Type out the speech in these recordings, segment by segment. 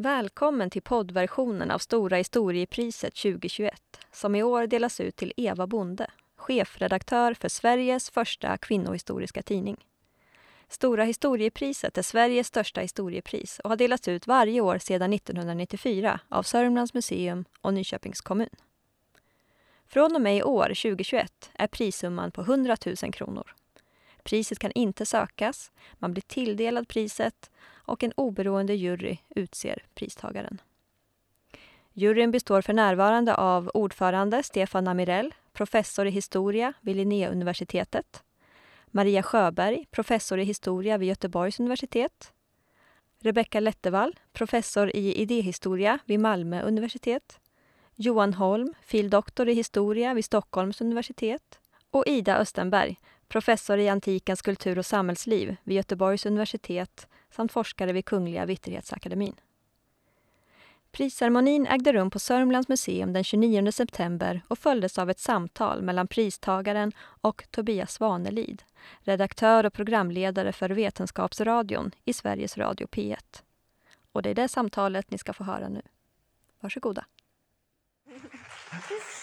Välkommen till poddversionen av Stora historiepriset 2021 som i år delas ut till Eva Bonde, chefredaktör för Sveriges första kvinnohistoriska tidning. Stora historiepriset är Sveriges största historiepris och har delats ut varje år sedan 1994 av Sörmlands museum och Nyköpings kommun. Från och med i år, 2021, är prissumman på 100 000 kronor. Priset kan inte sökas, man blir tilldelad priset och en oberoende jury utser pristagaren. Juryn består för närvarande av ordförande Stefan Amirell, professor i historia vid Linnéuniversitetet, Maria Sjöberg, professor i historia vid Göteborgs universitet, Rebecka Lettevall, professor i idéhistoria vid Malmö universitet, Johan Holm, fil. doktor i historia vid Stockholms universitet och Ida Östenberg, professor i antikens kultur och samhällsliv vid Göteborgs universitet samt forskare vid Kungliga Vitterhetsakademin. Prisceremonin ägde rum på Sörmlands museum den 29 september och följdes av ett samtal mellan pristagaren och Tobias Svanelid, redaktör och programledare för Vetenskapsradion i Sveriges Radio P1. Och det är det samtalet ni ska få höra nu. Varsågoda.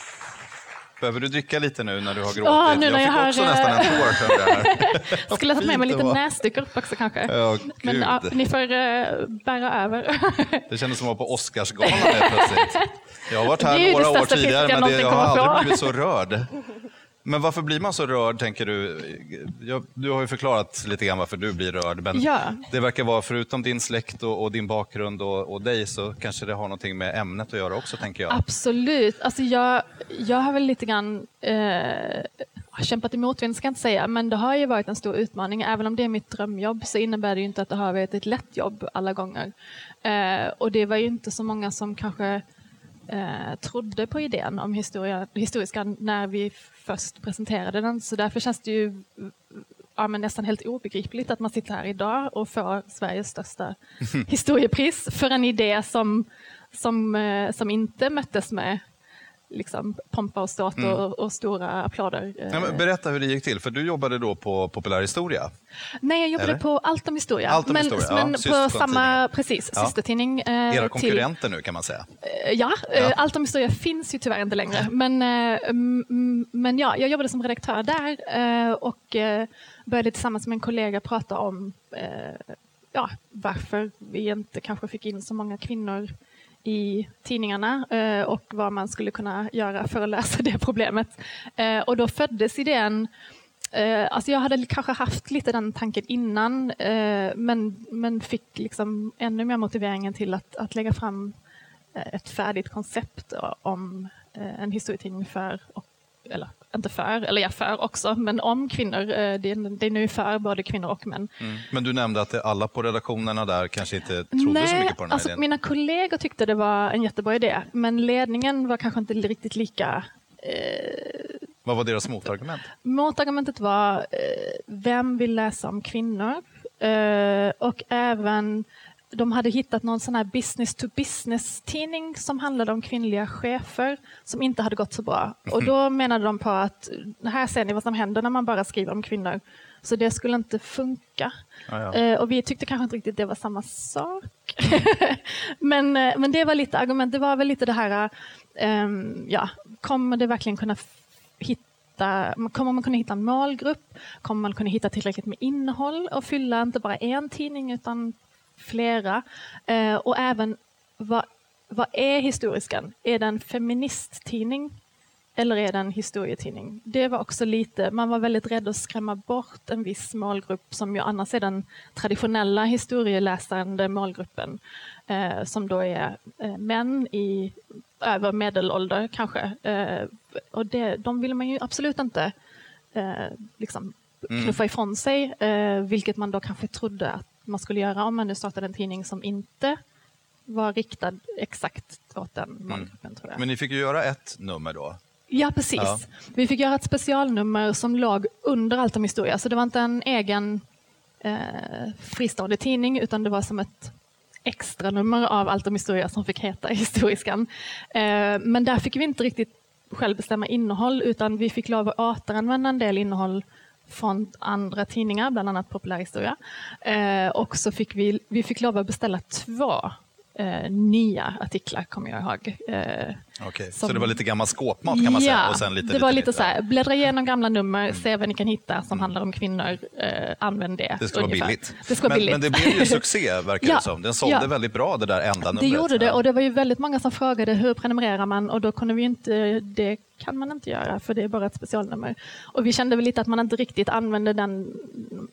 Behöver du dricka lite nu när du har gråtit? Ja, nu när jag fick jag också har, nästan en tår kände jag. skulle ha tagit med mig lite näsduk upp också kanske. Ja, Men ja, ni får uh, bära över. det kändes som att vara på Oscarsgalan helt plötsligt. Jag har varit här några år tidigare men det, jag har aldrig blivit så rörd. Men varför blir man så rörd, tänker du? Jag, du har ju förklarat lite grann varför du blir rörd, men ja. det verkar vara, förutom din släkt och, och din bakgrund och, och, dig, så kanske det har någonting med ämnet att göra också, tänker jag. Absolut. Alltså jag, jag har väl lite grann eh, kämpat i motvind, ska jag inte säga, men det har ju varit en stor utmaning. Även om det är mitt drömjobb så innebär det ju inte att det har varit ett lätt jobb alla gånger. Eh, och det var ju inte så många som kanske eh, trodde på idén om historia, historiska när vi först presenterade den. Så därför känns det ju ja, men nästan helt obegripligt att man sitter här idag och får Sveriges största historiepris för en idé som, som, eh, som inte möttes med liksom, pompa och ståt mm. och, och, stora applåder. Ja, berätta hur det gick till, för du jobbade då på populärhistoria? Nej, jag jobbade Eller? på Allt om historia. Allt om men, historia. men ja, på samma, precis, ja. systertidning. Eh, Era konkurrenter till, nu kan man säga. Eh, ja, ja, eh, Allt om historia finns ju tyvärr inte längre. Men, eh, men ja, jag jobbade som redaktör där eh, och eh, började tillsammans med en kollega prata om ja, varför vi inte kanske fick in så många kvinnor i tidningarna eh, och vad man skulle kunna göra för att lösa det problemet. Eh, och då föddes idén eh, Alltså jag hade kanske haft lite den tanken innan eh, men, men fick liksom ännu mer motiveringen till att, att lägga fram eh, ett färdigt koncept om en historietidning för eller inte för, eller jag för också, men om kvinnor. Eh, det är, det är nu för både kvinnor och män. Mm. Men du nämnde att alla på redaktionerna där kanske inte trodde Nej, så mycket på den här alltså, idén. Mina kollegor tyckte det var en jättebra idé, men ledningen var kanske inte riktigt lika eh... vad var deras motargument? Motargumentet var, eh, vem vill läsa om kvinnor? Eh, och även de hade hittat någon sån här business to business tidning som handlade om kvinnliga chefer som inte hade gått så bra. Och då menade de på att här ser ni vad som händer när man bara skriver om kvinnor. Så det skulle inte funka. Ah, ja. eh, och vi tyckte kanske inte riktigt det var samma sak. men, eh, men det var lite argument, det var väl lite det här, eh, ja, kommer det verkligen kunna hitta Kommer man kunna hitta en målgrupp? Kommer man kunna hitta tillräckligt med innehåll och fylla inte bara en tidning utan flera. Eh, och även vad, vad är Historiskan? Är det en feministtidning eller är det en historietidning? Det var också lite, man var väldigt rädd att skrämma bort en viss målgrupp som ju annars är den traditionella historieläsande målgruppen eh, som då är eh, män i över medelålder kanske. Eh, och det, de vill man ju absolut inte eh, liksom mm. knuffa ifrån sig, eh, vilket man då kanske trodde att man skulle göra om man nu startade en tidning som inte var riktad exakt åt den mm. målgruppen. Mm. Men ni fick ju göra ett nummer då? Ja, precis. Ja. Vi fick göra ett specialnummer som låg under Allt om historia, så det var inte en egen eh, fristående tidning, utan det var som ett extra nummer av Allt om historia som fick heta Historiskan. Eh, men där fick vi inte riktigt själv bestämma innehåll, utan vi fick lov att återanvända en del innehåll från andra tidningar, bland annat populärhistoria. Eh, och så fick vi, vi fick lov att beställa två eh, nya artiklar, kommer jag ihåg. Eh, okay. som, så det var lite gammal skåpmat kan man ja, säga? Och sen lite, det var lite, lite så här, bläddra igenom gamla nummer, mm. se vad ni kan hitta som mm. handlar om kvinnor, eh, använd det. Det ska ungefär. vara billigt. Det ska men, billigt. men det blev ju succé, verkar ja, det som. Den sålde ja. väldigt bra, det där enda numret. Det gjorde det, och det var ju väldigt många som frågade hur prenumererar man och då kunde vi inte, det kan man inte göra för det är bara ett specialnummer. Och vi kände väl lite att man inte riktigt använde den,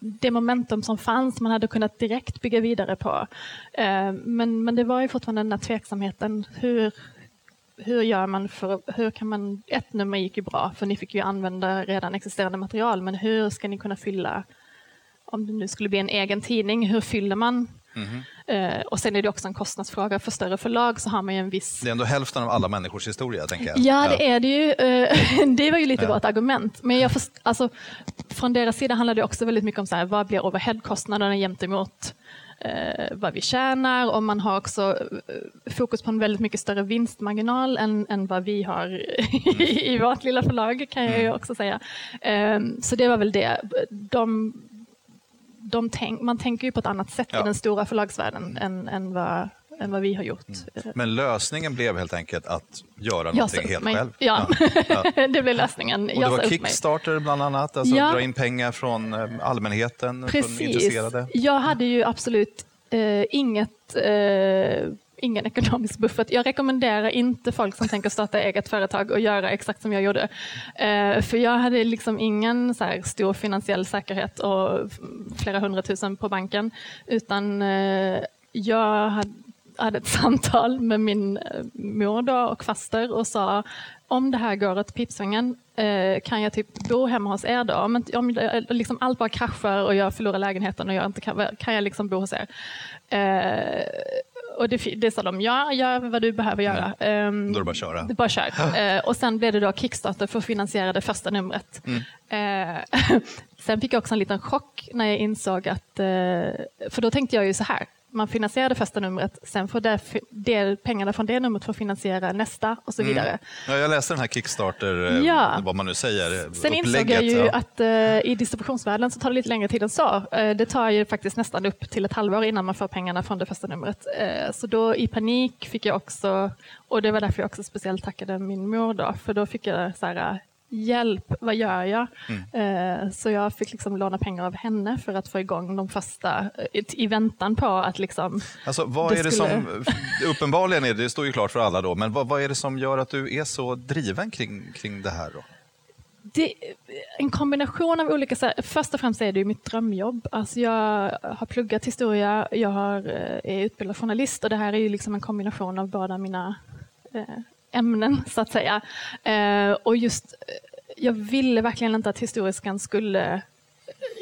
det momentum som fanns, man hade kunnat direkt bygga vidare på. Eh, men, men det var ju fortfarande den här tveksamheten. Hur, hur gör man för, hur kan man, ett nummer gick ju bra för ni fick ju använda redan existerande material, men hur ska ni kunna fylla, om det nu skulle bli en egen tidning, hur fyller man Mm. Eh, och sen är det också en kostnadsfråga. För större förlag så har man ju en viss... Det är ändå hälften av alla människors historia, tänker jag. Ja, det är det ju. Eh, det var ju lite ja. vårt argument. Men jag först, alltså, från deras sida handlar det också väldigt mycket om så här, vad blir overheadkostnaderna gentemot eh, vad vi tjänar och man har också eh, fokus på en väldigt mycket större vinstmarginal än, än vad vi har i, vårt lilla förlag kan jag ju mm. också säga. Eh, så det var väl det. De de tänk, man tänker ju på ett annat sätt ja. i den stora förlagsvärlden än, än, vad, än vad vi har gjort. Mm. Men lösningen blev helt enkelt att göra någonting helt mig. själv? Ja, ja. det blev lösningen. Och det var Kickstarter bland annat, alltså ja. dra in pengar från eh, allmänheten, Precis. från intresserade? Jag hade ju absolut eh, inget eh, ingen ekonomisk buffert. Jag rekommenderar inte folk som tänker starta eget företag att göra exakt som jag gjorde. Eh, för jag hade liksom ingen så stor finansiell säkerhet och flera hundratusen på banken, utan eh, jag hade, hade ett samtal med min eh, mor då och faster och sa om det här går åt pipsvängen, eh, kan jag typ bo hemma hos er då? Om, om liksom allt bara kraschar och jag förlorar lägenheten och jag inte kan, kan jag liksom bo hos er? Eh, och det, det sa de, ja, gör vad du behöver göra. Ja. Um, då är det bara att köra. Det bara kör. uh, och sen blev det då Kickstarter för att finansiera det första numret. Mm. Uh, sen fick jag också en liten chock när jag insåg att, uh, för då tänkte jag ju så här, man finansierar det första numret, sen får det, det, pengarna från det numret får finansiera nästa och så mm. vidare. Mm. Ja, jag läste den här Kickstarter, eh, ja. vad man nu säger, Sen insåg jag ju ja. att uh, i distributionsvärlden så tar det lite längre tid än så. Uh, det tar ju faktiskt nästan upp till ett halvår innan man får pengarna från det första numret. Uh, så då i panik fick jag också, och det var därför jag också speciellt tackade min mor då, för då fick jag så här, hjälp, vad gör jag? Mm. Eh, så jag fick liksom låna pengar av henne för att få igång de första, eh, i väntan på att liksom... Alltså, vad är det skulle... som, uppenbarligen är det, det står ju klart för alla då, men vad, vad, är det som gör att du är så driven kring, kring det här? Då? Det, en kombination av olika... Här, först och främst är det mitt drömjobb. Alltså jag har pluggat historia, jag har, eh, är utbildad journalist och det här är ju liksom en kombination av båda mina ämnen så att säga. Eh, och just, eh, jag ville verkligen inte att historiskan skulle eh,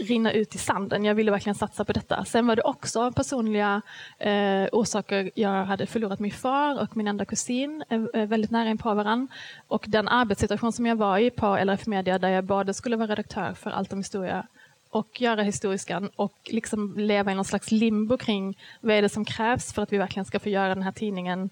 rinna ut i sanden. Jag ville verkligen satsa på detta. Sen var det också personliga eh, orsaker. Jag hade förlorat min far och min enda kusin eh, eh, väldigt nära inpå varandra. Och den arbetssituation som jag var i på LRF Media där jag både skulle vara redaktör för Allt om historia och göra historiskan och liksom leva i någon slags limbo kring vad är det som krävs för att vi verkligen ska få göra den här tidningen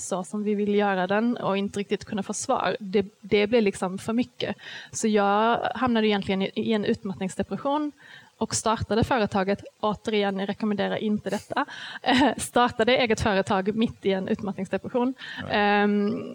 så som vi vill göra den och inte riktigt kunna få svar. Det, det blev liksom för mycket. Så jag hamnade egentligen i, en utmattningsdepression och startade företaget, återigen, jag rekommenderar inte detta, eh, startade eget företag mitt i en utmattningsdepression. Um,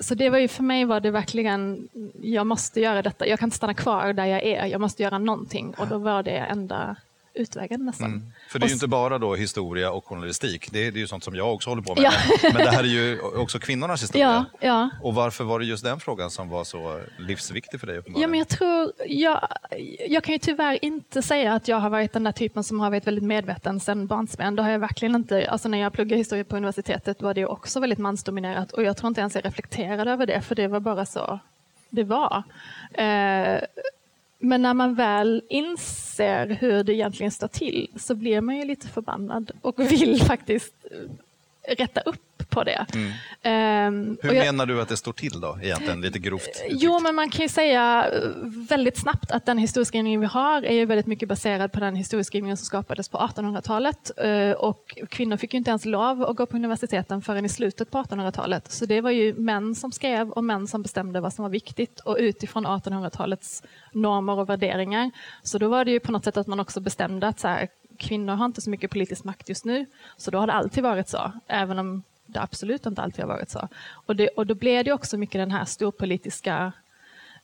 så det var ju för mig var det verkligen, jag måste göra detta, jag kan inte stanna kvar där jag är, jag måste göra någonting och då var det enda utvägen nästan. Mm. För det är ju inte bara då historia och journalistik, det är, det är ju sånt som jag också håller på med. Ja. Men det här är ju också kvinnornas historia. Ja, ja. Och varför var det just den frågan som var så livsviktig för dig? Ja, men jag, tror, jag, jag kan ju tyvärr inte säga att jag har varit den där typen som har varit väldigt medveten sedan barnsben. Det har jag verkligen inte. Alltså när jag pluggade historia på universitetet var det också väldigt mansdominerat och jag tror inte ens jag reflekterade över det, för det var bara så det var. Eh, men när man väl inser hur det egentligen står till så blir man ju lite förbannad och vill faktiskt eh, rätta upp på det. Mm. Um, Hur jag, menar du att det står till då, egentligen, lite grovt? Uttryckt? Jo, men man kan ju säga eh, väldigt snabbt att den historieskrivning vi har är ju väldigt mycket baserad på den historieskrivningen som skapades på 1800-talet. Uh, och kvinnor fick ju inte ens lov att gå på universiteten förrän i slutet på 1800-talet. Så det var ju män som skrev och män som bestämde vad som var viktigt och utifrån 1800-talets normer och värderingar. Så då var det ju på något sätt att man också bestämde att så här, kvinnor har inte så mycket politisk makt just nu. Så då har det alltid varit så, även om det absolut inte alltid har varit så. Och, det, och då blev det också mycket den här storpolitiska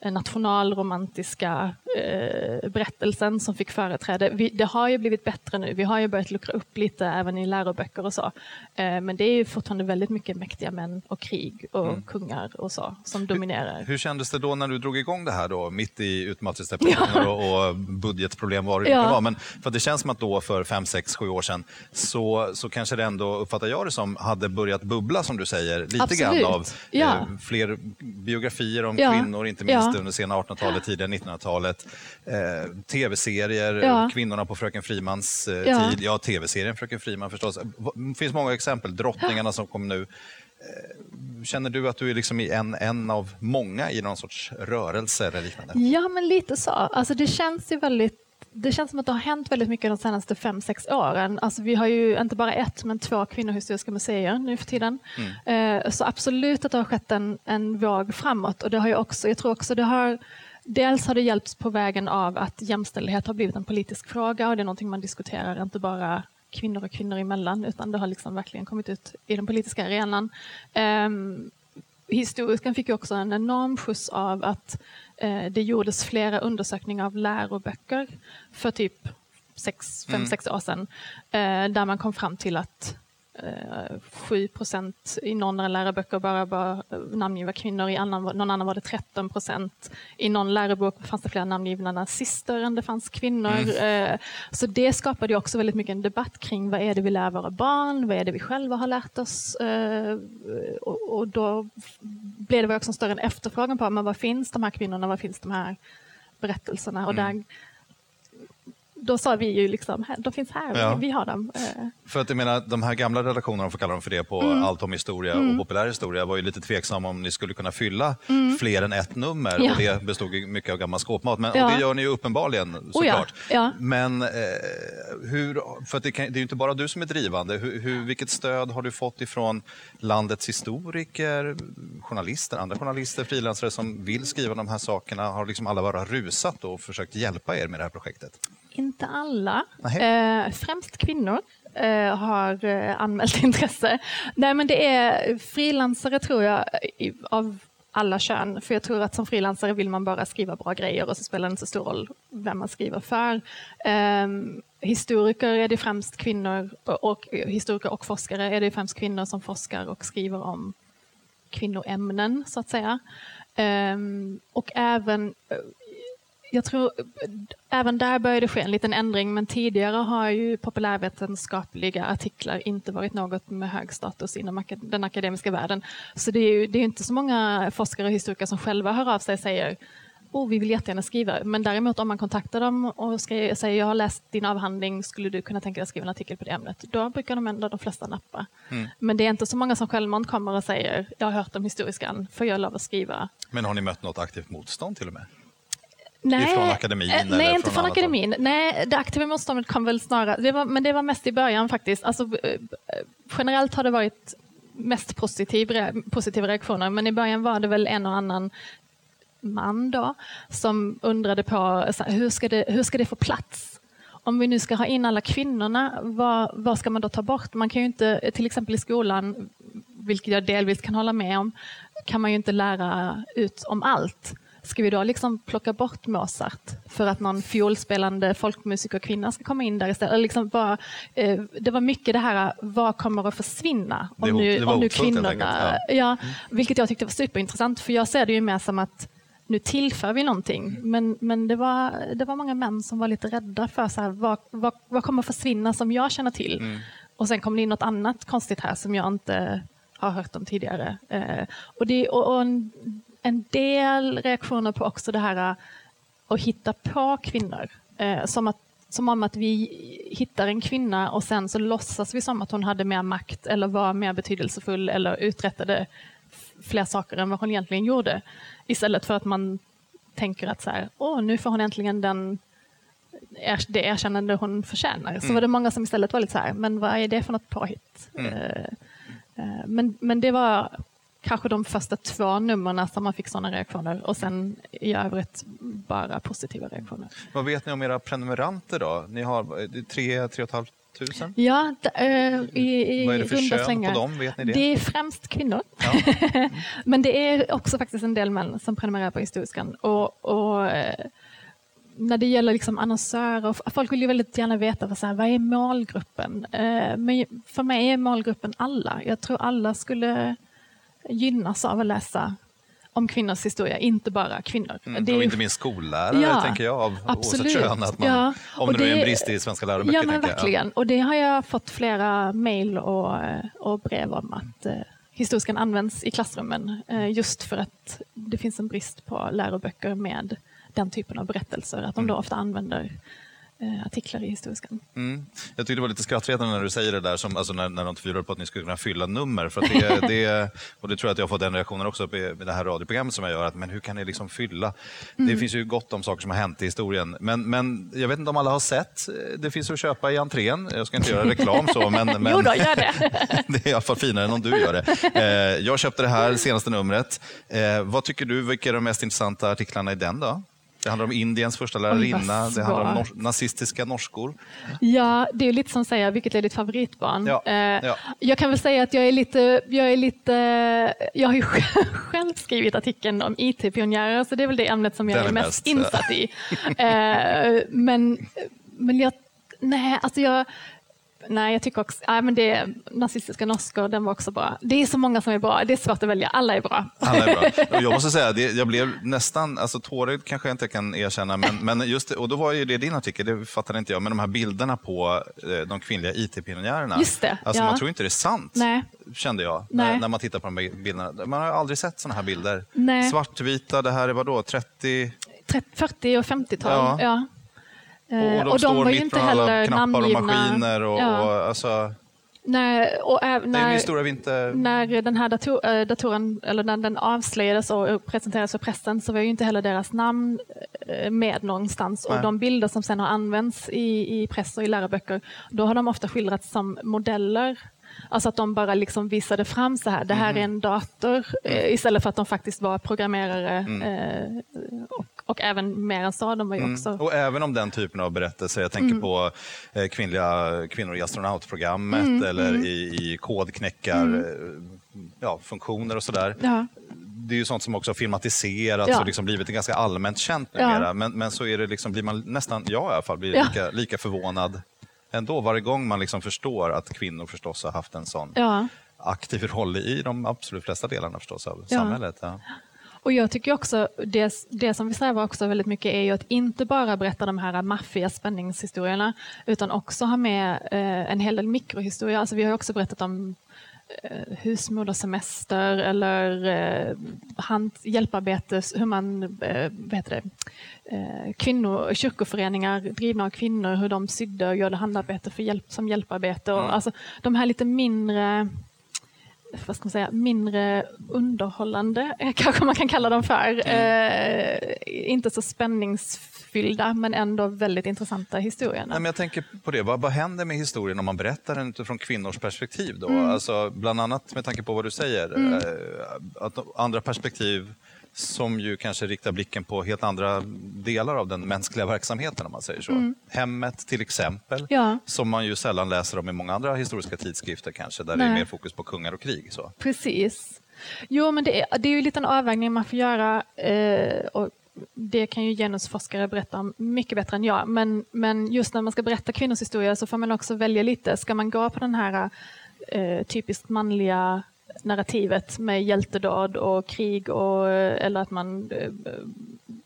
nationalromantiska eh, berättelsen som fick företräde. Vi, det har ju blivit bättre nu. Vi har ju börjat luckra upp lite även i läroböcker och så. Eh, men det är ju fortfarande väldigt mycket mäktiga män och krig och mm. kungar och så som dominerar. Hur, hur kändes det då när du drog igång det här då, mitt i utmattningsdepressioner ja. och, och, budgetproblem vad det ja. var? Men för det känns som att då för fem, sex, sju år sedan så, så kanske det ändå, uppfattar jag det som, hade börjat bubbla som du säger, lite Absolut. grann av ja. eh, fler biografier om kvinnor, inte minst under sena 1800-talet, tidiga 1900-talet. Eh, Tv-serier, ja. Kvinnorna på Fröken Frimans eh, ja. tid. Ja, tv-serien Fröken Friman förstås. Det finns många exempel. Drottningarna som kom nu. Eh, känner du att du är liksom en, en av många i någon sorts rörelse eller liknande? Ja, men lite så. Alltså, det känns ju väldigt det känns som att det har hänt väldigt mycket de senaste fem, sex åren. Alltså vi har ju inte bara ett, men två kvinnohistoriska museer nu för tiden. Mm. Eh, så absolut att det har skett en, en våg framåt. Och det har ju också, jag tror också det har Dels har det hjälpts på vägen av att jämställdhet har blivit en politisk fråga och det är någonting man diskuterar, inte bara kvinnor och kvinnor emellan, utan det har liksom verkligen kommit ut i den politiska arenan. Um, historiskan fick ju också en enorm skjuts av att eh, det gjordes flera undersökningar av läroböcker för typ 5-6 mm. år sedan, eh, där man kom fram till att 7 procent i några läroböcker bara, bara namngiva kvinnor, i annan, någon annan var det 13 procent. I någon lärobok fanns det fler namngivna nazister än det fanns kvinnor. Mm. Eh, så det skapade också väldigt mycket en debatt kring vad är det vi lär våra barn, vad är det vi själva har lärt oss? Eh, och då blev det också en större efterfrågan på men vad finns de här kvinnorna, vad finns de här berättelserna? Och mm. där då sa vi ju liksom, de finns här, ja. vi, har dem. Eh. För att jag menar, de här gamla redaktionerna, om får kalla dem för det, på mm. Allt om historia mm. och populär historia var ju lite tveksamma om ni skulle kunna fylla mm. fler än ett nummer ja. och det bestod ju mycket av gammal skåpmat. Men, ja. Och det gör ni ju uppenbarligen såklart. Oh. Men eh, hur, för det, kan, det, är ju inte bara du som är drivande. Hur, hur, vilket stöd har du fått ifrån landets historiker, journalister, andra journalister, frilansare som vill skriva de här sakerna? Har liksom alla bara rusat och försökt hjälpa er med det här projektet? Inte alla. Eh, främst kvinnor eh, har eh, anmält intresse. Nej, men det är frilansare tror jag av alla kön. För jag tror att som frilansare vill man bara skriva bra grejer och så spelar det inte så stor roll vem man skriver för. Um, historiker är det främst kvinnor och, och historiker och forskare är det främst kvinnor som forskar och skriver om kvinnoämnen så att säga. Um, och även jag tror även där började det ske en liten ändring, men tidigare har ju populärvetenskapliga artiklar inte varit något med hög status inom den akademiska världen. Så det är ju det är inte så många forskare och historiker som själva hör av sig och säger oh, vi vill jättegärna skriva. Men däremot om man kontaktar dem och säger jag har läst din avhandling, skulle du kunna tänka dig att skriva en artikel på det ämnet? Då brukar de ändå de flesta nappa. Mm. Men det är inte så många som självmant kommer och säger jag har hört om historiskan, får jag lov att skriva? Men har ni mött något aktivt motstånd till och med? Nej, från akademin? Eh, nej, inte från, akademin. Håll? Nej, det aktiva motståndet kom väl snarare, det var, men det var mest i början faktiskt. Alltså, eh, generellt har det varit mest positiv, positiva reaktioner, men i början var det väl en och annan man då som undrade på hur ska det, hur ska det få plats? Om vi nu ska ha in alla kvinnorna, vad, vad ska man då ta bort? Man kan ju inte, till exempel i skolan, vilket jag delvis kan hålla med om, kan man ju inte lära ut om allt. Ska vi då liksom plocka bort Mozart för att någon fiolspelande folkmusikerkvinna ska komma in där istället? Liksom bara, eh, det var mycket det här, vad kommer att försvinna om, var, nu, om nu kvinnorna... Ja. ja, mm. Vilket jag tyckte var superintressant, för jag ser det ju mer som att nu tillför vi någonting. Men, men det, var, det var många män som var lite rädda för så här, vad, vad, vad kommer att försvinna som jag känner till? Mm. Och sen kom det in något annat konstigt här som jag inte har hört om tidigare. Eh, och, det, och, och en del reaktioner på också det här äh, att hitta på kvinnor. Eh, som, att, som om att vi hittar en kvinna och sen så låtsas vi som att hon hade mer makt eller var mer betydelsefull eller uträttade fler saker än vad hon egentligen gjorde. Istället för att man tänker att så här, Åh, nu får hon äntligen den, det erkännande hon förtjänar. Så mm. var det många som istället var lite så här, men vad är det för något påhitt? Mm. Eh, men, men det var kanske de första två numren som man fick sådana reaktioner och sen i övrigt bara positiva reaktioner. Vad vet ni om era prenumeranter då? Ni har tre, tre och ett halvt tusen? Ja, äh, i, i Vad är det för kön slängar. på dem? Vet ni det? Det är främst kvinnor. Ja. Men det är också faktiskt en del män som prenumererar på Historiskan. Och, och eh, när det gäller liksom annonsörer, och folk vill ju väldigt gärna veta vad, så här, vad är målgruppen? Eh, men för mig är målgruppen alla. Jag tror alla skulle gynnas av att läsa om kvinnors historia, inte bara kvinnor. Mm, det och är, inte minst skollärare, Ja, tänker jag, av absolut. oavsett kön. Att man, Ja, Om och det nu är en brist i svenska läroböcker. Ja, men tänker jag. verkligen. Och det har jag fått flera mejl och, och brev om att eh, historiskan används i klassrummen eh, just för att det finns en brist på läroböcker med den typen av berättelser. Att de då ofta använder artiklar i historiskan. Mm. Jag tyckte det var lite skrattretande när du säger det där, som, alltså när, när de tvivlar på att ni skulle kunna fylla nummer. För det, det, och det tror jag att jag har fått den reaktionen också i det här radioprogrammet som jag gör. Att, men hur kan ni liksom fylla? Mm. Det finns ju gott om saker som har hänt i historien. Men, men jag vet inte om alla har sett. Det finns att köpa i entrén. Jag ska inte göra reklam så, men, men Jo då, gör det! det är i alla fall finare än om du gör det. Eh, jag köpte det här senaste numret. Eh, vad tycker du, vilka är de mest intressanta artiklarna i den då? Det handlar om Indiens första lärarinna, det handlar om nor- nazistiska norskor. Ja, det är lite som att säga vilket är ditt favoritbarn. Ja, Eh, ja. Jag kan väl säga att jag är lite, jag är lite, jag har ju själv skrivit artikeln om IT-pionjärer, så det är väl det ämnet som jag Den är är mest mest, insatt i. Eh, men, men jag, nej, alltså jag, nej, jag tycker också, nej, men det nazistiska norskor, den var också bra. Det är så många som är bra, det är svårt att välja, alla är bra. Alla är bra. Jag måste säga, det, jag blev nästan, alltså tårögd kanske jag inte kan erkänna, men, men just och då var ju det din artikel, det fattade inte jag, men de här bilderna på eh, de kvinnliga IT-pionjärerna. Just det, Alltså ja. man tror inte det är sant, Nej. kände jag, när, när man tittar på de här bilderna. Man har aldrig sett sådana här bilder. Nej. Svartvita, det här är vad då, 30? 30, 40 och 50-tal. Ja. Ja. Eh, Och de och står de var ju mitt inte bland alla heller knappar och namngivna. maskiner. Och, Ja. och, alltså, Nej, och är när, vinter... när den här dator, äh, datoren, eller när den avslöjades och presenterades för pressen så var ju inte heller deras namn eh, med någonstans. Nej. Och de bilder som sen har använts i, i press och i läroböcker, då har de ofta skildrats som modeller. Alltså att de bara liksom visade fram så här, det här är en dator, eh, istället för att de faktiskt var programmerare. Eh, och, och även mer än så, de var ju också... Och även om den typen av berättelser, jag tänker på eh, kvinnliga kvinnor i astronautprogrammet eller i, i kodknäckar, eh, ja, funktioner och sådär. Ja. Det är ju sånt som också har filmatiserats Ja. och liksom blivit ganska allmänt känt Ja. numera. Men, men så är det liksom, blir man nästan, jag i alla fall, blir Ja. lika, lika förvånad ändå varje gång man liksom förstår att kvinnor förstås har haft en sån Ja. aktiv roll i de absolut flesta delarna förstås av Ja. samhället. Ja. Och jag tycker också, det, det som vi strävar också väldigt mycket är ju att inte bara berätta de här maffiga spänningshistorierna utan också ha med eh, en hel del mikrohistoria. Alltså vi har också berättat om eh, husmodersemester eller eh, hand, hjälparbete, hur man, eh, vad heter det, eh, kvinnor, kyrkoföreningar drivna av kvinnor, hur de sydde och gjorde handarbete för hjälp, som hjälparbete. Och, alltså, de här lite mindre vad ska man säga, mindre underhållande, eh, kanske man kan kalla dem för. Eh, inte så spänningsfyllda, men ändå väldigt intranta historierna. Nej, men jag tänker på det, vad, vad händer med historien om man berättar den utifrån kvinnors perspektiv? Då? Mm. Alltså, bland annat med tanke på vad du säger, eh, att andra perspektiv som ju kanske riktar blicken på helt andra delar av den mänskliga verksamheten om man säger så. Hemmet till exempel, Mm. Ja. som man ju sällan läser om i många andra historiska tidskrifter kanske, där det är Nej. mer fokus på kungar och krig. Så. Precis. Jo, men det är, det är ju en avvägning man får göra. Eh, och det kan ju genusforskare berätta om mycket bättre än jag. Men, men just när man ska berätta kvinnors historia så får man också välja lite. Ska man gå på den här eh, typiskt manliga narrativet med hjältedåd och krig och, eller att man eh,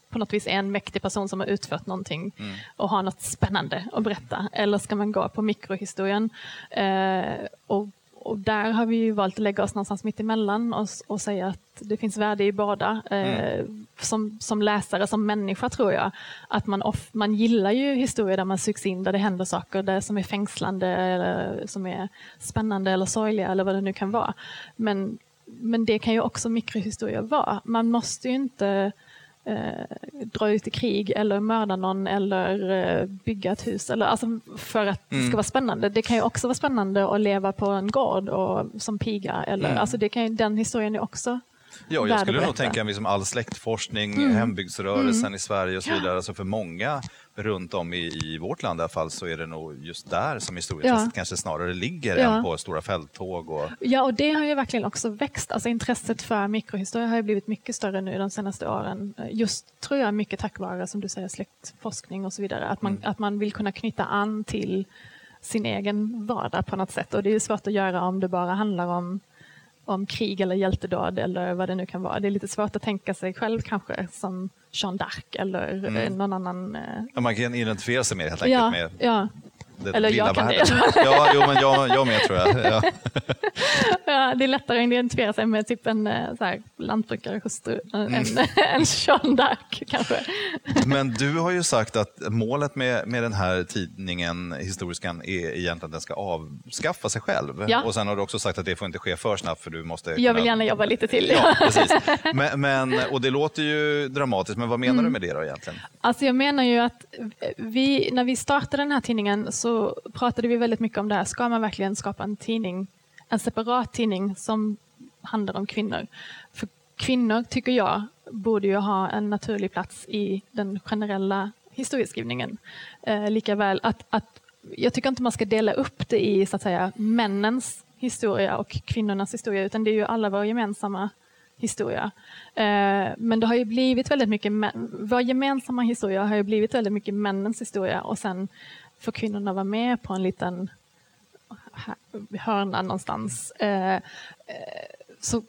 på något vis är en mäktig person som har utfört någonting och har något spännande att berätta. Eller ska man gå på mikrohistorien? Eh, och, och där har vi ju valt att lägga oss någonstans mitt emellan och, och säga att det finns värde i båda. Eh, som, som läsare, som människa tror jag, att man, off, man gillar ju historier där man sugs in, där det händer saker där som är fängslande eller som är spännande eller sorgliga eller vad det nu kan vara. Men, men det kan ju också mikrohistorier vara. Man måste ju inte eh, dra ut i krig eller mörda någon eller eh, bygga ett hus eller, alltså, för att det ska vara spännande. Det kan ju också vara spännande att leva på en gård och, som piga. Eller, alltså, det kan ju, den historien är också Ja, jag skulle nog tänka mig som all släktforskning, mm. hembygdsrörelsen mm. i Sverige och så vidare. Alltså för många runt om i, i vårt land i alla fall så är det nog just där som historieintresset ja. kanske snarare ligger ja. än på stora fälttåg. Och... Ja, och det har ju verkligen också växt. Alltså intresset för mikrohistoria har ju blivit mycket större nu de senaste åren. Just tror jag mycket tack vare, som du säger, släktforskning och så vidare. Att man, mm. att man vill kunna knyta an till sin egen vardag på något sätt. Och det är svårt att göra om det bara handlar om om krig eller hjältedåd eller vad det nu kan vara. Det är lite svårt att tänka sig själv kanske som Jean d'Arc eller mm. någon annan. Eh, ja, man kan identifiera sig mer helt enkelt ja, med ja det Eller jag kan det. Ja, jo, men jag, jag med tror jag. Ja. ja, det är lättare att identifiera sig med typ en eh, så här, lantbrukarhustru mm. än en Jean d'Arc kanske. Men du har ju sagt att målet med, med den här tidningen, Historiskan, är egentligen att den ska avskaffa sig själv. Ja. Och sen har du också sagt att det får inte ske för snabbt för du måste... Jag vill gärna jobba lite till. Ja, precis. Men, men, och det låter ju dramatiskt, men vad menar mm. du med det då egentligen? Alltså jag menar ju att vi, när vi startade den här tidningen så så pratade vi väldigt mycket om det här. Ska man verkligen skapa en tidning, en separat tidning som handlar om kvinnor? För kvinnor, tycker jag, borde ju ha en naturlig plats i den generella historieskrivningen. Eh, likaväl att, att jag tycker inte man ska dela upp det i så att säga männens historia och kvinnornas historia, utan det är ju alla vår gemensamma historia. Eh, men det har ju blivit väldigt mycket, vår gemensamma historia har ju blivit väldigt mycket männens historia och sen får kvinnorna vara med på en liten hörna någonstans. Eh, eh, så,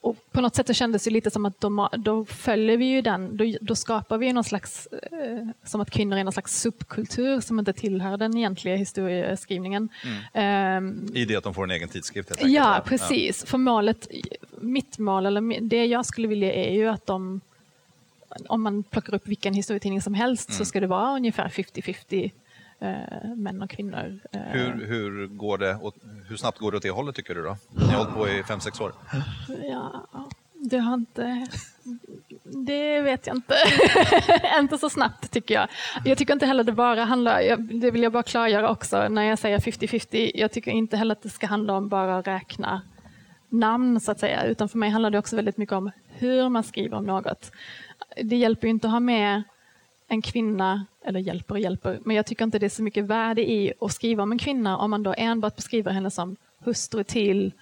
och på något sätt det kändes det lite som att då, då följer vi ju den, då, då skapar vi någon slags, eh, som att kvinnor är någon slags subkultur som inte tillhör den egentliga historieskrivningen. Mm. Eh, I det att de får en egen tidskrift? Helt ja, precis. Ja. För målet, mitt mål, eller det jag skulle vilja är ju att de, om man plockar upp vilken historietidning som helst mm. så ska det vara ungefär 50-50 eh, män och kvinnor. Eh. Hur, hur, går det åt, hur snabbt går det åt det hållet tycker du då? Ni har hållit på i fem sex år. Ja, det har inte... Det vet jag inte. inte så snabbt tycker jag. Jag tycker inte heller det bara handlar, det vill jag bara klargöra också när jag säger 50-50, jag tycker inte heller att det ska handla om bara att räkna namn så att säga, utan för mig handlar det också väldigt mycket om hur man skriver om något. Det hjälper ju inte att ha med en kvinna, eller hjälper och hjälper, men jag tycker inte det är så mycket värde i att skriva om en kvinna om man då enbart beskriver henne som hustru till,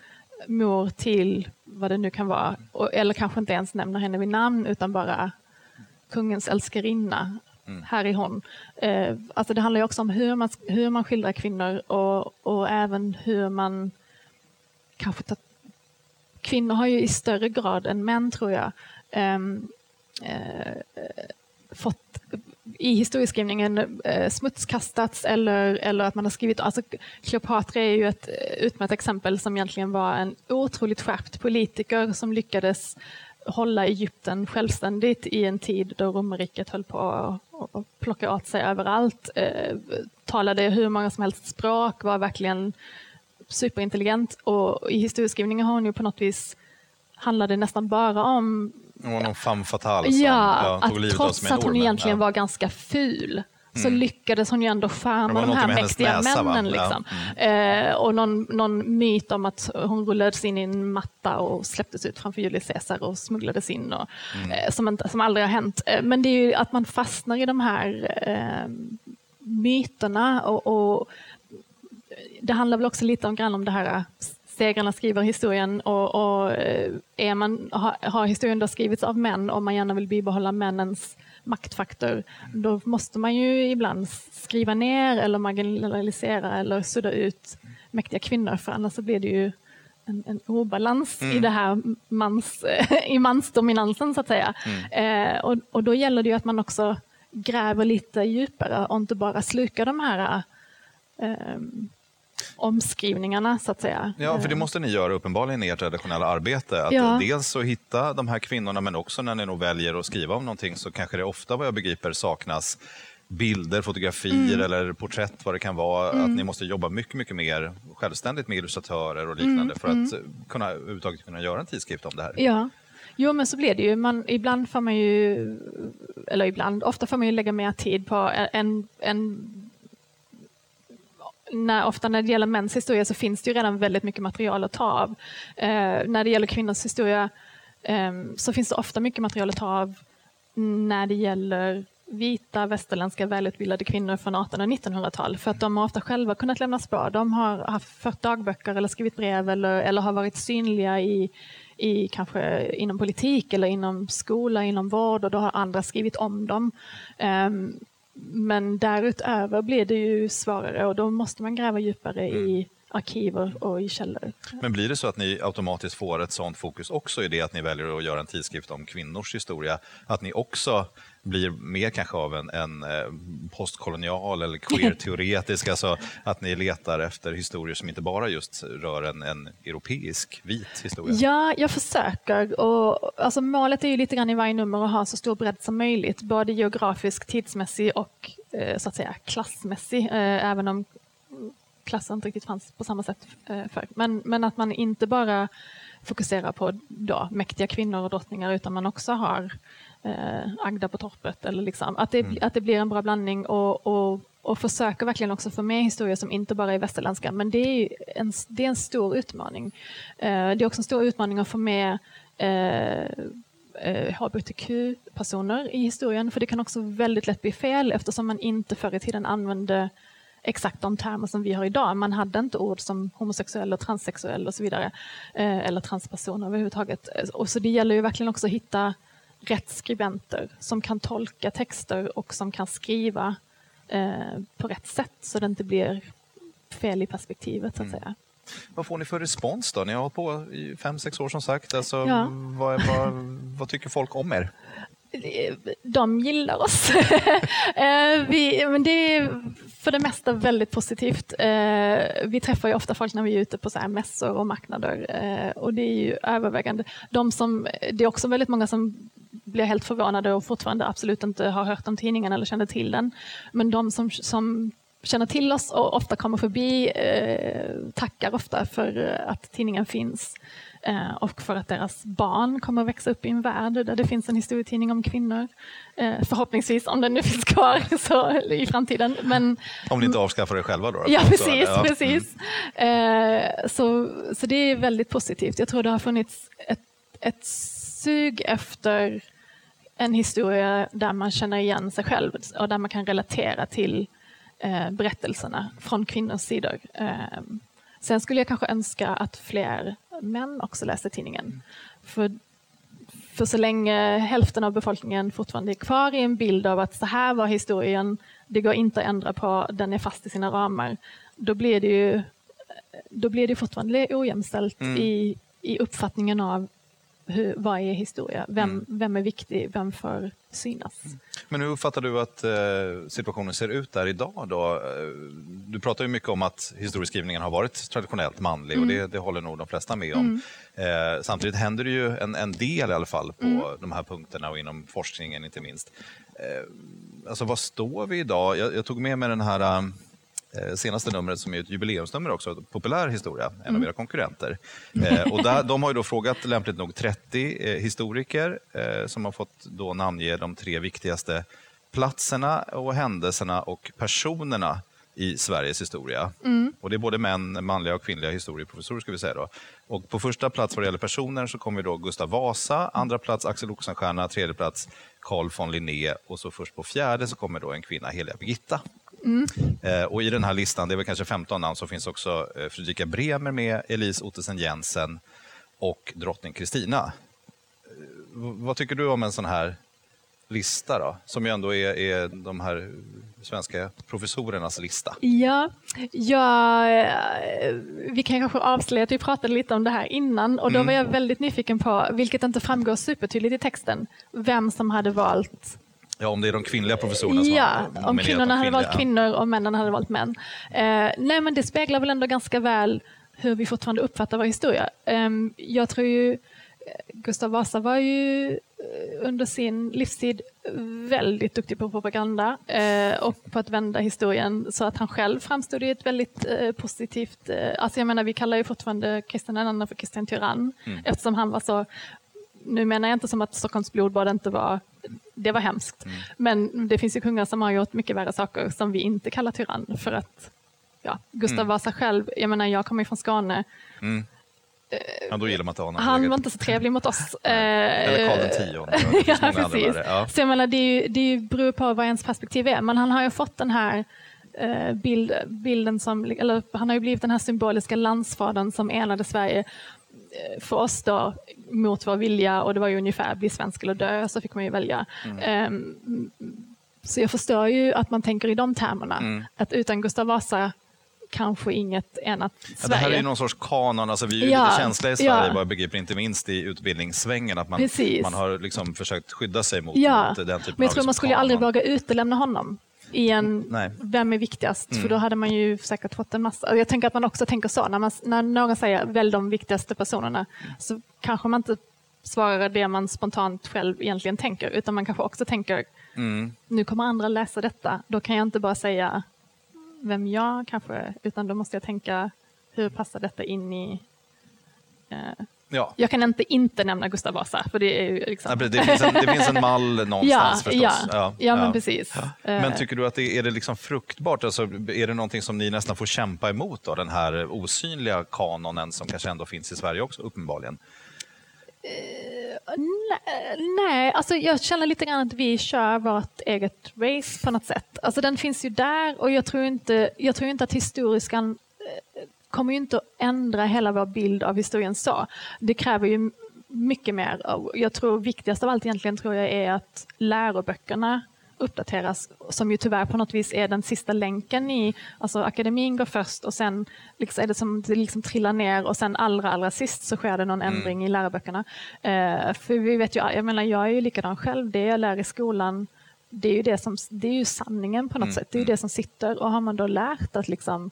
mor till, vad det nu kan vara, eller kanske inte ens nämner henne vid namn utan bara kungens älskarinna. Mm. Här är hon. Eh, alltså det handlar också om hur man, hur man skildrar kvinnor och, och även hur man kanske tar... Kvinnor har ju i större grad än män, tror jag, eh, eh, fått i historieskrivningen eh, smutskastats eller, eller att man har skrivit... Alltså, Kleopatra är ju ett eh, utmärkt exempel som egentligen var en otroligt skärpt politiker som lyckades hålla Egypten självständigt i en tid då romarriket höll på att plocka åt sig överallt. Eh, talade hur många som helst språk, var verkligen superintelligent och i historieskrivningen har hon ju på något vis handlade nästan bara om hon var någon femme fatale som ja, ja, tog livet av sig med att hon egentligen ja. var ganska ful så mm. lyckades hon ju ändå charma de här mäktiga näsa, männen. Liksom. Ja. Mm. Eh, och någon, någon myt om att hon rullades in i en matta och släpptes ut framför Julius Caesar och smugglades in, och, mm. eh, som, som aldrig har hänt. Eh, men det är ju att man fastnar i de här eh, myterna och, och, det handlar väl också lite om, grann om det här segrarna skriver historien och, och eh, är man, har, har historien då skrivits av män och man gärna vill bibehålla männens maktfaktor, då måste man ju ibland skriva ner eller marginalisera eller sudda ut mäktiga kvinnor för annars så blir det ju en, en obalans mm. i det här mans, i mansdominansen så att säga. Mm. Eh, och, och då gäller det ju att man också gräver lite djupare och inte bara slukar de här eh, omskrivningarna så att säga. Ja, för det måste ni göra uppenbarligen i ert traditionella arbete. Att ja. Dels att hitta de här kvinnorna men också när ni nog väljer att skriva om någonting så kanske det ofta vad jag begriper saknas bilder, fotografier mm. eller porträtt vad det kan vara. Mm. Att ni måste jobba mycket, mycket mer självständigt med illustratörer och liknande mm. för att mm. kunna överhuvudtaget kunna göra en tidskrift om det här. Ja. Jo men så blir det ju. Man, ibland får man ju, eller ibland, ofta får man ju lägga mer tid på en, en när, ofta när det gäller mäns historia så finns det ju redan väldigt mycket material att ta av. Eh, när det gäller kvinnors historia eh, så finns det ofta mycket material att ta av när det gäller vita västerländska välutbildade kvinnor från 1800 och 1900-tal för att de har ofta själva kunnat lämna spår. De har haft, fört dagböcker eller skrivit brev eller, eller har varit synliga i, i kanske inom politik eller inom skola, inom vård och då har andra skrivit om dem. Um, men därutöver blir det ju svårare och då måste man gräva djupare mm. i arkiver och i källor. Men blir det så att ni automatiskt får ett sånt fokus också i det att ni väljer att göra en tidskrift om kvinnors historia? Att ni också blir mer kanske av en, en eh, postkolonial eller queer-teoretisk, alltså att ni letar efter historier som inte bara just rör en, en europeisk vit historia? Ja, jag försöker. Och, alltså, målet är ju lite grann i varje nummer att ha så stor bredd som möjligt, både geografisk, tidsmässig och eh, så att säga klassmässig, eh, även om klassen inte riktigt fanns på samma sätt förr. Men, men att man inte bara fokuserar på då, mäktiga kvinnor och drottningar utan man också har eh, Agda på torpet. Eller liksom, att, det, mm. att det blir en bra blandning och, och, och försöker verkligen också få med historier som inte bara är västerländska. Men det är en, det är en stor utmaning. Eh, det är också en stor utmaning att få med eh, hbtq-personer eh, i historien, för det kan också väldigt lätt bli fel eftersom man inte förr i tiden använde exakt de termer som vi har idag. Man hade inte ord som homosexuell och transsexuell och så vidare. Eh, eller transpersoner överhuvudtaget. Och så det gäller ju verkligen också att hitta rätt skribenter som kan tolka texter och som kan skriva eh, på rätt sätt så det inte blir fel i perspektivet. så att mm. säga. Vad får ni för respons då? Ni har hållit på i fem, sex år som sagt. Alltså, ja. vad, vad, vad tycker folk om er? De gillar oss. Eh, vi, men det är för det mesta väldigt positivt. Eh, vi träffar ju ofta folk när vi är ute på så här mässor och marknader eh, och det är ju övervägande. De som, det är också väldigt många som blir helt förvånade och fortfarande absolut inte har hört om tidningen eller känner till den. Men de som, som känner till oss och ofta kommer förbi tackar ofta för att tidningen finns. Eh, och för att deras barn kommer att växa upp i en värld där det finns en historietidning om kvinnor. Eh, förhoppningsvis, om den nu finns kvar så, i framtiden. Men, om ni inte avskaffar det själva då? Ja, precis. Ja. precis. Mm. Så, så det är väldigt positivt. Jag tror det har funnits ett, ett sug efter en historia där man känner igen sig själv och där man kan relatera till berättelserna från kvinnors sidor. Sen skulle jag kanske önska att fler män också läser tidningen. För, för så länge hälften av befolkningen fortfarande är kvar i en bild av att så här var historien, det går inte att ändra på, den är fast i sina ramar, då blir det ju då blir det fortfarande ojämställt mm. i, i uppfattningen av hur, vad är historia? Vem, mm. vem är viktig? Vem får synas? Mm. Men hur uppfattar du att eh, situationen ser ut där idag? Då? Eh, du pratar ju mycket om att historieskrivningen har varit traditionellt manlig mm. och det, det, håller nog de flesta med om. Mm. Eh, samtidigt händer det ju en, en, del i alla fall på mm. de här punkterna och inom forskningen inte minst. Eh, alltså vad står vi idag? Jag, jag tog med mig den här Eh, senaste numret som är ett jubileumsnummer också, Populär historia, en mm. av era konkurrenter. Eh, och där, de har ju då frågat lämpligt nog 30 eh, historiker eh, som har fått då namnge de tre viktigaste platserna och händelserna och personerna i Sveriges historia. Mm. Och det är både män, manliga och kvinnliga historieprofessorer. Ska vi säga då. Och på första plats vad det gäller personer så kommer då Gustav Vasa, andra plats Axel Oxenstierna, tredje plats Carl von Linné och så först på fjärde så kommer då en kvinna, Heliga Birgitta. Mm. Eh, och I den här listan, det är väl kanske 15 namn, så finns också eh, Fredrika Bremer med, Elise Ottesen Jensen och drottning Kristina. Eh, vad tycker du om en sån här lista då, som ju ändå är, är de här svenska professorernas lista? Ja, ja, vi kan kanske avslöja att vi pratade lite om det här innan och då mm. var jag väldigt nyfiken på, vilket inte framgår supertydligt i texten, vem som hade valt Ja, om det är de kvinnliga professorerna som Ja, har om kvinnorna hade valt kvinnor och männen hade valt män. Eh, nej, men det speglar väl ändå ganska väl hur vi fortfarande uppfattar vår historia. Eh, jag tror ju eh, Gustav Vasa var ju eh, under sin livstid väldigt duktig på propaganda eh, och på att vända historien så att han själv framstod i ett väldigt eh, positivt... Eh, alltså jag menar, vi kallar ju fortfarande Kristian II för Kristian Tyrann mm. eftersom han var så nu menar jag inte som att Stockholms blodbad inte var, det var hemskt. Mm. Men det finns ju kungar som har gjort mycket värre saker som vi inte kallar tyrann för att ja, Gustav mm. Vasa själv, jag menar jag kommer från Skåne. Mm. Ja, då gillar man inte honom. Han var inte så trevlig mot oss. Eller Karl X. ja, precis. Ja. Så jag menar, det, är ju, det är ju, beror på vad ens perspektiv är, men han har ju fått den här bild, bilden som, eller han har ju blivit den här symboliska landsfadern som enade Sverige för oss då mot vår vilja och det var ju ungefär bli svensk eller dö, så fick man ju välja. Mm. Um, så jag förstår ju att man tänker i de termerna, mm. att utan Gustav Vasa kanske inget enat Sverige. Ja, det här är ju någon sorts kanon, alltså vi är ju ja, lite känsliga i Sverige, ja. vad jag begriper, inte minst i utbildningssvängen, att man, man har liksom försökt skydda sig mot, ja. mot den typen Men jag tror liksom man skulle kanon. aldrig våga utelämna honom i en Nej. vem är viktigast? Mm. För då hade man ju säkert fått en massa. Jag tänker att man också tänker så, när, man, när någon säger välj de viktigaste personerna, så kanske man inte svarar det man spontant själv egentligen tänker, utan man kanske också tänker, mm. nu kommer andra läsa detta, då kan jag inte bara säga vem jag kanske, utan då måste jag tänka, hur passar detta in i eh, Ja. Jag kan inte inte nämna Gustav Vasa. För det, är liksom... ja, det, finns en, det finns en mall någonstans ja, förstås. Ja, ja, ja, men precis. Men eh. tycker du att det är det liksom fruktbart? Alltså, är det någonting som ni nästan får kämpa emot? Då, den här osynliga kanonen som kanske ändå finns i Sverige också uppenbarligen? Uh, nej, alltså jag känner lite grann att vi kör vårt eget race på något sätt. Alltså den finns ju där och jag tror inte, jag tror inte att historiskan kommer ju inte att ändra hela vår bild av historien så. Det kräver ju mycket mer. Jag tror viktigast av allt egentligen tror jag är att läroböckerna uppdateras, som ju tyvärr på något vis är den sista länken i, alltså akademin går först och sen liksom är det som det liksom trillar ner och sen allra allra sist så sker det någon mm. ändring i läroböckerna. Uh, för vi vet ju, jag menar jag är ju likadan själv, det jag lär i skolan det är ju, det som, det är ju sanningen på något mm. sätt, det är ju mm. det som sitter och har man då lärt att liksom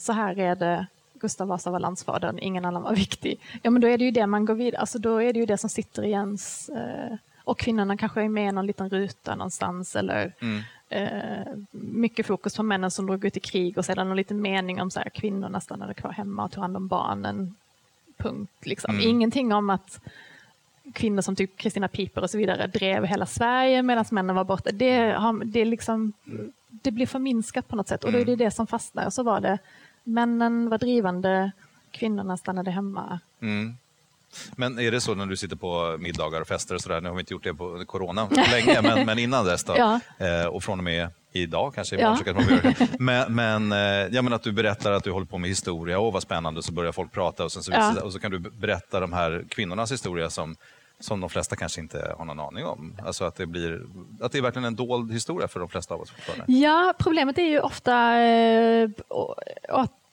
så här är det, Gustav Vasa var landsfadern, ingen annan var viktig. Ja, men då är det ju det man går vidare, alltså då är det ju det som sitter i ens... Eh, och kvinnorna kanske är med i någon liten ruta någonstans eller mm. eh, mycket fokus på männen som drog ut i krig och sedan någon liten mening om så här, kvinnorna stannade kvar hemma och tog hand om barnen. Punkt. Liksom. Mm. Ingenting om att kvinnor som typ Kristina Piper och så vidare drev hela Sverige medan männen var borta. Det, det, liksom, det blir förminskat på något sätt och då är det mm. det som fastnar. Så var det Männen var drivande, kvinnorna stannade hemma. Mm. Men är det så när du sitter på middagar och fester och sådär, nu har vi inte gjort det på corona länge, men, men innan dess då, ja. eh, och från och med idag kanske, imorgon ja. kanske man. Men, men, eh, ja, men att du berättar att du håller på med historia, åh vad spännande, så börjar folk prata och, sen så, ja. och så kan du berätta de här kvinnornas historia som som de flesta kanske inte har någon aning om. Alltså att det, blir, att det är verkligen en dold historia för de flesta av oss. Fortfarande. Ja, problemet är ju ofta, äh,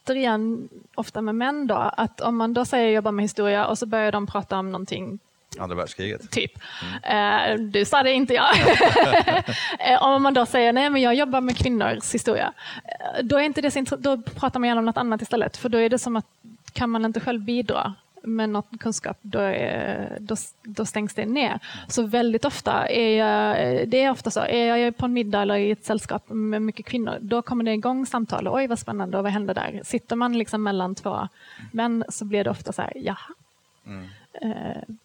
återigen, ofta med män då, att om man då säger jobba med historia och så börjar de prata om någonting Andra världskriget? Typ. Mm. Uh, du sa det, inte jag. Eh, om man då säger nej men jag jobbar med kvinnors historia, då, är inte det, då pratar man gärna om något annat istället. För då är det som att kan man inte själv bidra med någon kunskap, då, är, då, då, stängs det ner. Så väldigt ofta är jag, det är ofta så, är jag på en middag eller i ett sällskap med mycket kvinnor, då kommer det igång samtal. Oj, vad spännande, och vad händer där? Sitter man liksom mellan två män så blir det ofta så här, jaha. Mm. Uh,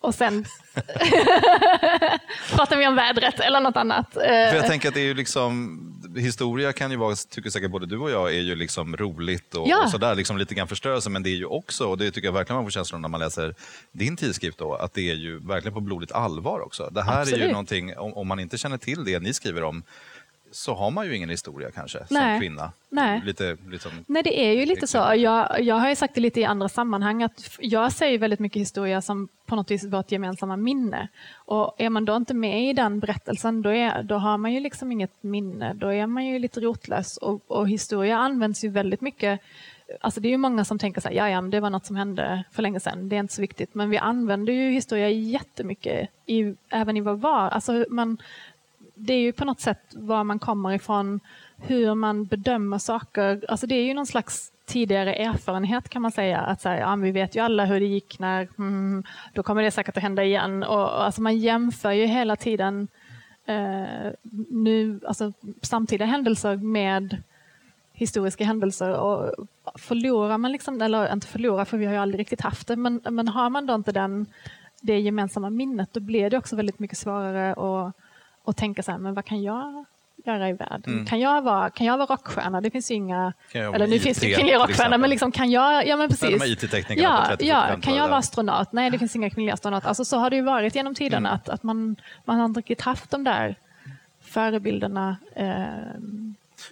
och sen pratar vi om vädret eller något annat. För jag eh, tänker att det är ju liksom, historia kan ju vara, tycker säkert både du och jag, är ju liksom roligt och, ja. och sådär, liksom lite grann förstörelse, men det är ju också, och det tycker jag verkligen man får känslan när man läser din tidskrift då, att det är ju verkligen på blodigt allvar också. Det här Absolut. är ju någonting, om, om man inte känner till det ni skriver om, så har man ju ingen historia kanske Nej. som kvinna. Nej. Lite, liksom, Nej, det är ju lite så. Jag, jag har ju sagt det lite i andra sammanhang att jag säger väldigt mycket historia som på något vis vårt gemensamma minne. Och är man då inte med i den berättelsen då, är, då har man ju liksom inget minne. Då är man ju lite rotlös och, och historia används ju väldigt mycket Alltså det är ju många som tänker så här, ja, ja, det var något som hände för länge sedan, det är inte så viktigt. Men vi använder ju historia jättemycket, i, även i vår var. Alltså man, det är ju på något sätt var man kommer ifrån, hur man bedömer saker. Alltså det är ju någon slags tidigare erfarenhet kan man säga. Att säga, ja, vi vet ju alla hur det gick när, mm, då kommer det säkert att hända igen. Och, alltså man jämför ju hela tiden eh, nu, alltså, samtida händelser med historiska händelser. Och förlorar man, liksom, eller inte förlorar för vi har ju aldrig riktigt haft det, men, men har man då inte den, det gemensamma minnet då blir det också väldigt mycket svårare att och tänka så här, men vad kan jag göra i världen? Mm. Kan, jag vara, kan jag vara rockstjärna? Det finns ju inga... Eller nu finns det kvinnliga rockstjärnor, men liksom, kan jag... Ja, men precis. Ja, ja, kan jag vara astronaut? Nej, det finns inga kvinnliga astronauter. Alltså, så har det ju varit genom tiderna, mm. att, att man, man har inte riktigt haft de där förebilderna. Eh,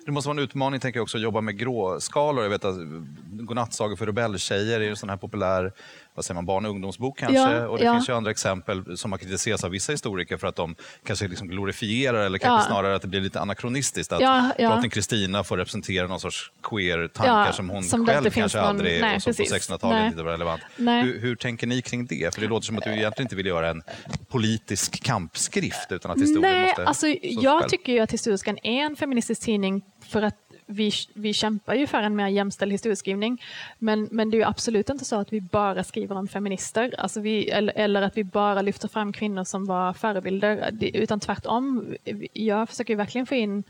det måste vara en utmaning tänker jag också att jobba med gråskalor. Jag vet att Godnattsagor för rebelltjejer är en sån här populär vad säger man, barn och ungdomsbok kanske. Ja, och det ja. finns ju andra exempel som har kritiserats av vissa historiker för att de kanske liksom glorifierar eller kanske ja. snarare att det blir lite anakronistiskt. Att ja, drottning Kristina får representera någon sorts queer-tankar som hon som själv kanske någon... aldrig, nej, och som på 1600-talet inte var relevant. Hur, hur, tänker ni kring det? För det låter som att du egentligen inte vill göra en politisk kampskrift utan att historien nej, måste... Alltså, jag själv. tycker ju att Historiskan är en feministisk tidning för att vi, vi kämpar ju för en mer jämställd historieskrivning. Men, men det är absolut inte så att vi bara skriver om feminister, alltså vi, eller, eller att vi bara lyfter fram kvinnor som var förebilder. Utan tvärtom, jag försöker verkligen få in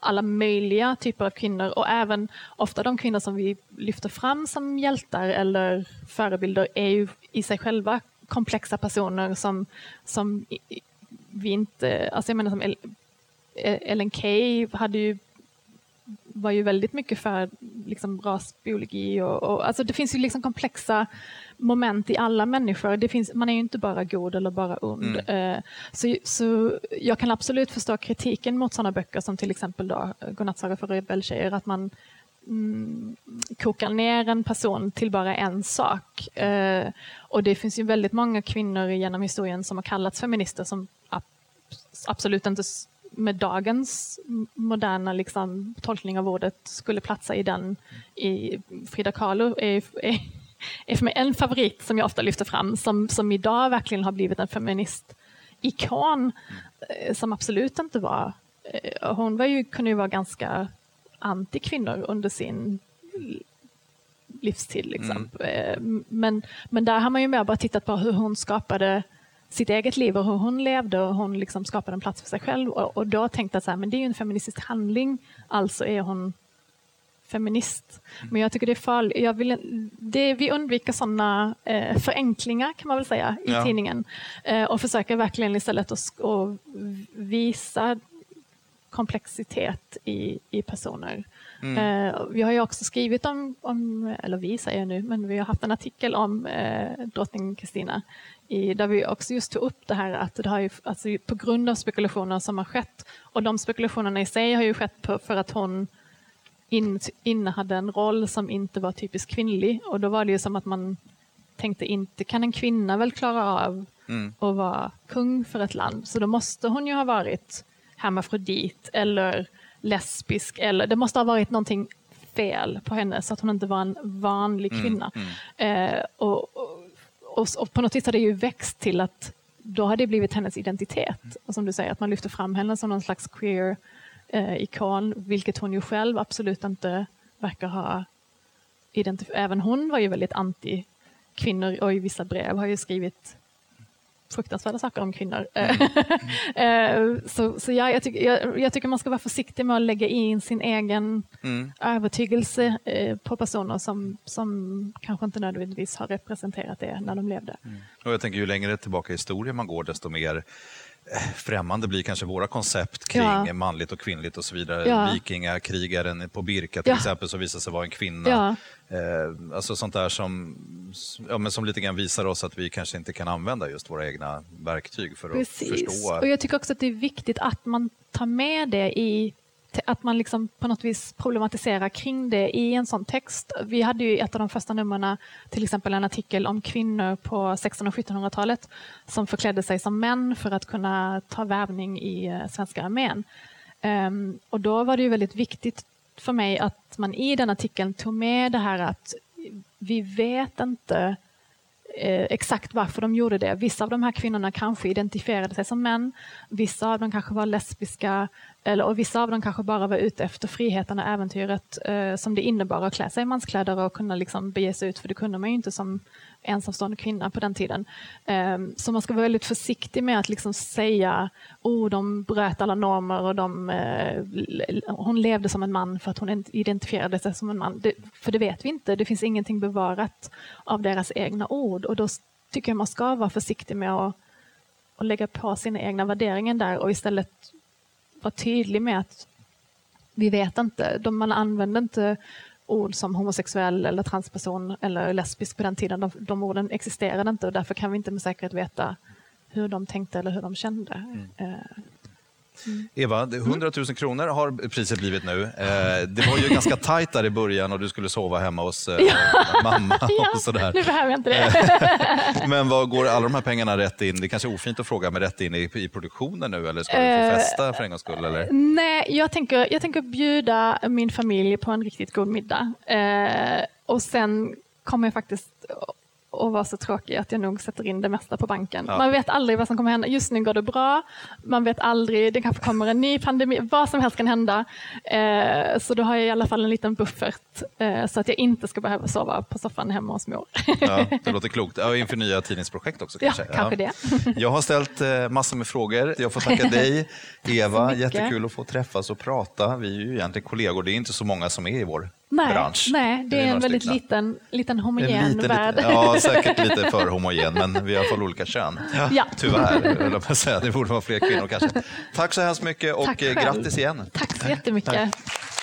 alla möjliga typer av kvinnor och även ofta de kvinnor som vi lyfter fram som hjältar eller förebilder är ju i sig själva komplexa personer som, som vi inte, alltså jag menar som Ellen Key hade ju var ju väldigt mycket för liksom, rasbiologi. Och, och, alltså det finns ju liksom komplexa moment i alla människor. Det finns, man är ju inte bara god eller bara ond. Mm. Uh, så, så jag kan absolut förstå kritiken mot sådana böcker som till exempel då Godnattsaga för rebelltjejer, att man mm, kokar ner en person till bara en sak. Uh, och det finns ju väldigt många kvinnor genom historien som har kallats feminister som absolut inte med dagens moderna liksom, tolkning av ordet skulle platsa i den. I Frida Kahlo är, är, är för mig en favorit som jag ofta lyfter fram som, som idag verkligen har blivit en feministikon eh, som absolut inte var... Eh, hon var ju, kunde ju vara ganska anti-kvinnor under sin livstid. Liksom. Mm. Eh, men, men där har man ju mer bara tittat på hur hon skapade sitt eget liv och hur hon levde och hon liksom skapade en plats för sig själv. Och, och då tänkte jag så här, men det är ju en feministisk handling, alltså är hon feminist. Men jag tycker det är farligt. Jag vill, det, vi undviker sådana eh, förenklingar kan man väl säga i ja. tidningen eh, och försöker verkligen istället att och visa komplexitet i, i personer. Mm. Eh, vi har ju också skrivit om, om, eller vi säger nu, men vi har haft en artikel om eh, drottning Kristina där vi också just tog upp det här att det har ju, alltså, på grund av spekulationer som har skett och de spekulationerna i sig har ju skett på, för att hon in, innehade en roll som inte var typiskt kvinnlig och då var det ju som att man tänkte inte kan en kvinna väl klara av mm. att vara kung för ett land så då måste hon ju ha varit hermafrodit eller lesbisk eller det måste ha varit någonting fel på henne så att hon inte var en vanlig mm, kvinna. Mm, mm. Eh, och, och, och, och, på något vis har det ju växt till att då har det blivit hennes identitet. Och som du säger, att man lyfter fram henne som någon slags queer eh, ikon, vilket hon ju själv absolut inte verkar ha identifierat. Även hon var ju väldigt anti kvinnor och i vissa brev har ju skrivit fruktansvärda saker om kvinnor. Mm. Eh, så så ja, jag, tycker, jag, jag, tycker man ska vara försiktig med att lägga in sin egen mm. övertygelse eh, på personer som, som kanske inte nödvändigtvis har representerat det när de levde. Mm. Och jag tänker ju längre tillbaka i historien man går desto mer främmande blir kanske våra koncept kring ja. manligt och kvinnligt och så vidare. Ja. Vikingakrigaren på Birka till ja. exempel som visar sig vara en kvinna. Ja. Eh, alltså sånt där som, ja, men som lite grann visar oss att vi kanske inte kan använda just våra egna verktyg för Precis. att förstå. Och jag tycker också att det är viktigt att man tar med det i att man liksom på något vis problematiserar kring det i en sån text. Vi hade ju i ett av de första numren till exempel en artikel om kvinnor på 1600 och 1700-talet som förklädde sig som män för att kunna ta värvning i eh, svenska armén. Um, och då var det ju väldigt viktigt för mig att man i den artikeln tog med det här att vi vet inte eh, exakt varför de gjorde det. Vissa av de här kvinnorna kanske identifierade sig som män, vissa av dem kanske var lesbiska, eller, och vissa av dem kanske bara var ute efter friheten och äventyret eh, som det innebar att klä sig i manskläder och kunna liksom bege sig ut, för det kunde man ju inte som ensamstående kvinna på den tiden. Ehm, så man ska vara väldigt försiktig med att liksom säga oh, de bröt alla normer och de, eh, hon levde som en man för att hon identifierade sig som en man. Det, för det vet vi inte, det finns ingenting bevarat av deras egna ord och då tycker jag man ska vara försiktig med att, att lägga på sina egna värderingar där och istället vara tydlig med att vi vet inte, de, man använder inte ord som homosexuell eller transperson eller lesbisk på den tiden. De, de orden existerade inte och därför kan vi inte med säkerhet veta hur de tänkte eller hur de kände. Mm. Mm. Eva, 100 000 kronor har priset blivit nu. Eh, det var ju ganska tajt där i början och du skulle sova hemma hos eh, mamma och sådär. nu behöver jag inte det. Men vad går alla de här pengarna rätt in? Det är kanske är ofint att fråga, men rätt in i, i produktionen nu eller ska du få eh, festa för en gångs skull? Eller? Nej, jag tänker, jag tänker bjuda min familj på en riktigt god middag. Eh, och sen kommer jag faktiskt och vara så tråkig att jag nog sätter in det mesta på banken. Ja. Man vet aldrig vad som kommer hända. Just nu går det bra. Man vet aldrig, det kanske kommer en ny pandemi. Vad som helst kan hända. Eh, så då har jag i alla fall en liten buffert eh, så att jag inte ska behöva sova på soffan hemma hos mor. Ja, det låter klokt. Ja, inför nya tidningsprojekt också kanske. Ja, kanske det. Jag har ställt eh, massor med frågor. Jag får tacka dig, Eva. Jättekul att få träffas och prata. Vi är ju egentligen kollegor. Det är inte så många som är i vår nej, bransch. Nej, det är, en väldigt liten, liten homogen liten, värld. Liten, ja, säkert lite för homogen, men vi har fall olika kön. Ja. Tyvärr, jag säga. Det borde vara fler kvinnor kanske. Tack så hemskt mycket och grattis igen. Tack så jättemycket. Tack.